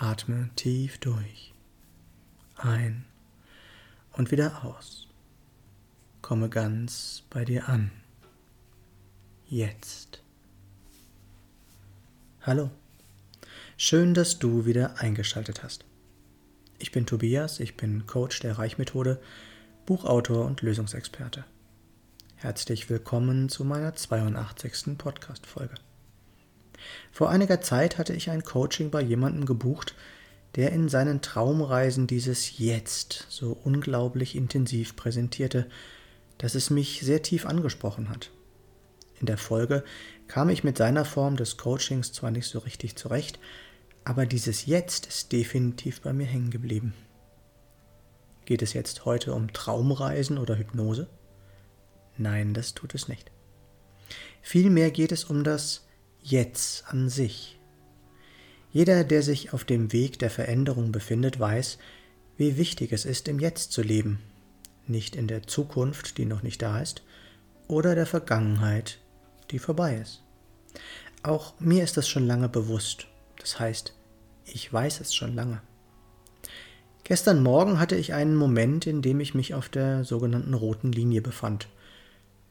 Atme tief durch. Ein und wieder aus. Komme ganz bei dir an. Jetzt. Hallo. Schön, dass du wieder eingeschaltet hast. Ich bin Tobias, ich bin Coach der Reichmethode, Buchautor und Lösungsexperte. Herzlich willkommen zu meiner 82. Podcast-Folge. Vor einiger Zeit hatte ich ein Coaching bei jemandem gebucht, der in seinen Traumreisen dieses Jetzt so unglaublich intensiv präsentierte, dass es mich sehr tief angesprochen hat. In der Folge kam ich mit seiner Form des Coachings zwar nicht so richtig zurecht, aber dieses Jetzt ist definitiv bei mir hängen geblieben. Geht es jetzt heute um Traumreisen oder Hypnose? Nein, das tut es nicht. Vielmehr geht es um das Jetzt an sich. Jeder, der sich auf dem Weg der Veränderung befindet, weiß, wie wichtig es ist, im Jetzt zu leben, nicht in der Zukunft, die noch nicht da ist, oder der Vergangenheit, die vorbei ist. Auch mir ist das schon lange bewusst, das heißt, ich weiß es schon lange. Gestern Morgen hatte ich einen Moment, in dem ich mich auf der sogenannten roten Linie befand.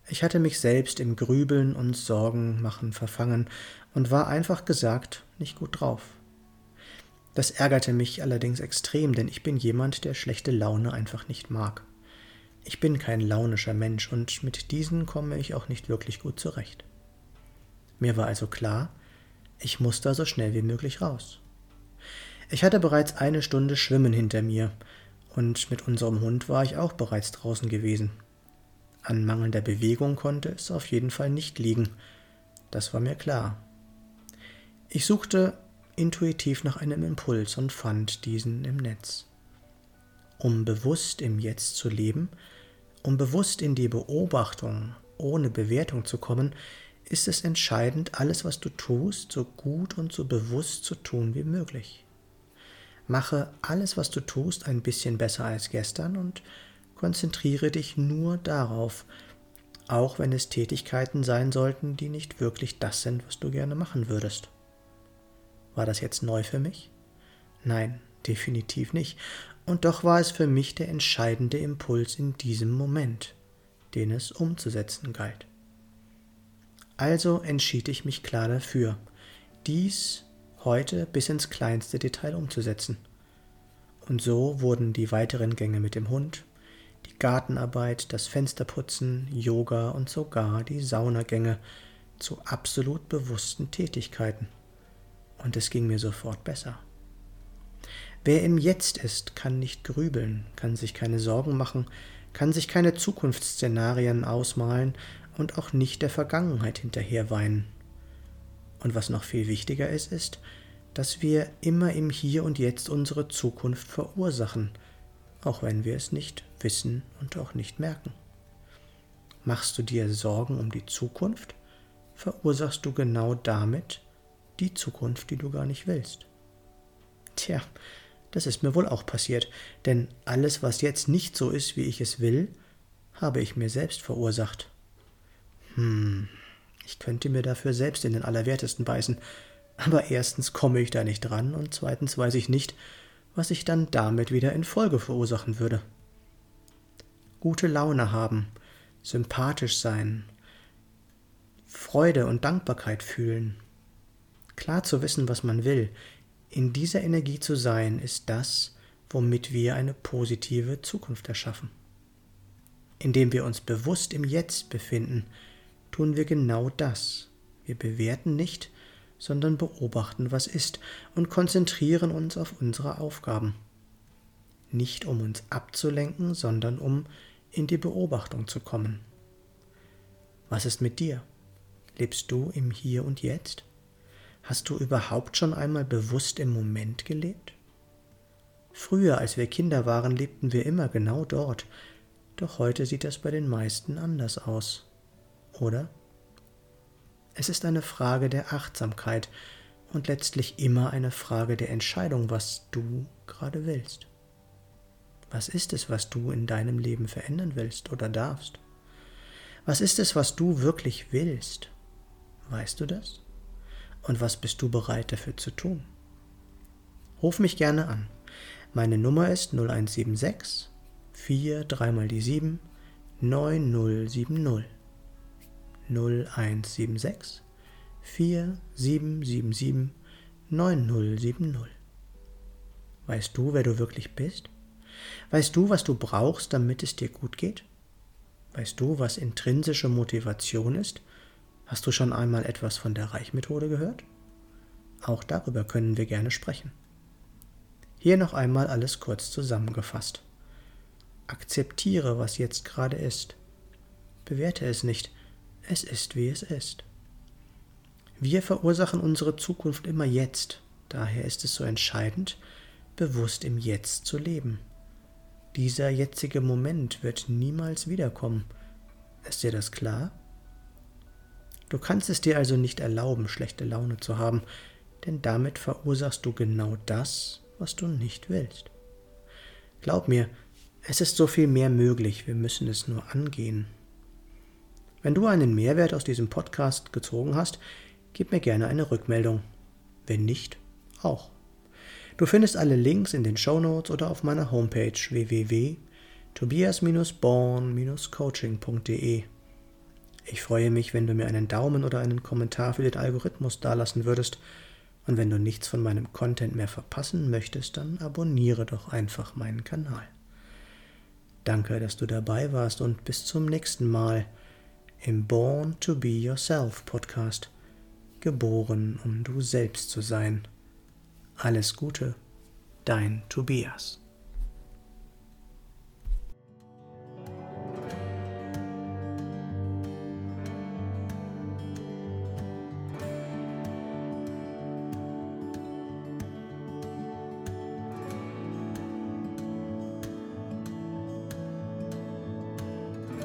Ich hatte mich selbst im Grübeln und Sorgen machen verfangen und war einfach gesagt nicht gut drauf. Das ärgerte mich allerdings extrem, denn ich bin jemand, der schlechte Laune einfach nicht mag. Ich bin kein launischer Mensch und mit diesen komme ich auch nicht wirklich gut zurecht. Mir war also klar, ich muss da so schnell wie möglich raus. Ich hatte bereits eine Stunde Schwimmen hinter mir, und mit unserem Hund war ich auch bereits draußen gewesen. An mangelnder Bewegung konnte es auf jeden Fall nicht liegen. Das war mir klar. Ich suchte intuitiv nach einem Impuls und fand diesen im Netz. Um bewusst im Jetzt zu leben, um bewusst in die Beobachtung ohne Bewertung zu kommen, ist es entscheidend, alles, was du tust, so gut und so bewusst zu tun wie möglich. Mache alles, was du tust, ein bisschen besser als gestern und Konzentriere dich nur darauf, auch wenn es Tätigkeiten sein sollten, die nicht wirklich das sind, was du gerne machen würdest. War das jetzt neu für mich? Nein, definitiv nicht. Und doch war es für mich der entscheidende Impuls in diesem Moment, den es umzusetzen galt. Also entschied ich mich klar dafür, dies heute bis ins kleinste Detail umzusetzen. Und so wurden die weiteren Gänge mit dem Hund, die Gartenarbeit, das Fensterputzen, Yoga und sogar die Saunagänge zu absolut bewussten Tätigkeiten. Und es ging mir sofort besser. Wer im Jetzt ist, kann nicht grübeln, kann sich keine Sorgen machen, kann sich keine Zukunftsszenarien ausmalen und auch nicht der Vergangenheit hinterherweinen. Und was noch viel wichtiger ist, ist, dass wir immer im Hier und Jetzt unsere Zukunft verursachen – auch wenn wir es nicht wissen und auch nicht merken. Machst du dir Sorgen um die Zukunft, verursachst du genau damit die Zukunft, die du gar nicht willst. Tja, das ist mir wohl auch passiert, denn alles, was jetzt nicht so ist, wie ich es will, habe ich mir selbst verursacht. Hm, ich könnte mir dafür selbst in den Allerwertesten beißen, aber erstens komme ich da nicht dran und zweitens weiß ich nicht, was ich dann damit wieder in Folge verursachen würde. Gute Laune haben, sympathisch sein, Freude und Dankbarkeit fühlen, klar zu wissen, was man will, in dieser Energie zu sein, ist das, womit wir eine positive Zukunft erschaffen. Indem wir uns bewusst im Jetzt befinden, tun wir genau das. Wir bewerten nicht, sondern beobachten, was ist, und konzentrieren uns auf unsere Aufgaben. Nicht um uns abzulenken, sondern um in die Beobachtung zu kommen. Was ist mit dir? Lebst du im Hier und Jetzt? Hast du überhaupt schon einmal bewusst im Moment gelebt? Früher, als wir Kinder waren, lebten wir immer genau dort, doch heute sieht das bei den meisten anders aus, oder? Es ist eine Frage der Achtsamkeit und letztlich immer eine Frage der Entscheidung, was du gerade willst. Was ist es, was du in deinem Leben verändern willst oder darfst? Was ist es, was du wirklich willst? Weißt du das? Und was bist du bereit dafür zu tun? Ruf mich gerne an. Meine Nummer ist 0176 4 3 mal die 7 9070. 0176 4 777 9070. Weißt du, wer du wirklich bist? Weißt du, was du brauchst, damit es dir gut geht? Weißt du, was intrinsische Motivation ist? Hast du schon einmal etwas von der Reichmethode gehört? Auch darüber können wir gerne sprechen. Hier noch einmal alles kurz zusammengefasst. Akzeptiere, was jetzt gerade ist. Bewerte es nicht, es ist, wie es ist. Wir verursachen unsere Zukunft immer jetzt, daher ist es so entscheidend, bewusst im Jetzt zu leben. Dieser jetzige Moment wird niemals wiederkommen. Ist dir das klar? Du kannst es dir also nicht erlauben, schlechte Laune zu haben, denn damit verursachst du genau das, was du nicht willst. Glaub mir, es ist so viel mehr möglich, wir müssen es nur angehen. Wenn du einen Mehrwert aus diesem Podcast gezogen hast, gib mir gerne eine Rückmeldung. Wenn nicht, auch. Du findest alle Links in den Show Notes oder auf meiner Homepage www.tobias-born-coaching.de. Ich freue mich, wenn du mir einen Daumen oder einen Kommentar für den Algorithmus dalassen würdest. Und wenn du nichts von meinem Content mehr verpassen möchtest, dann abonniere doch einfach meinen Kanal. Danke, dass du dabei warst und bis zum nächsten Mal im Born to Be Yourself Podcast. Geboren, um du selbst zu sein. Alles Gute, dein Tobias.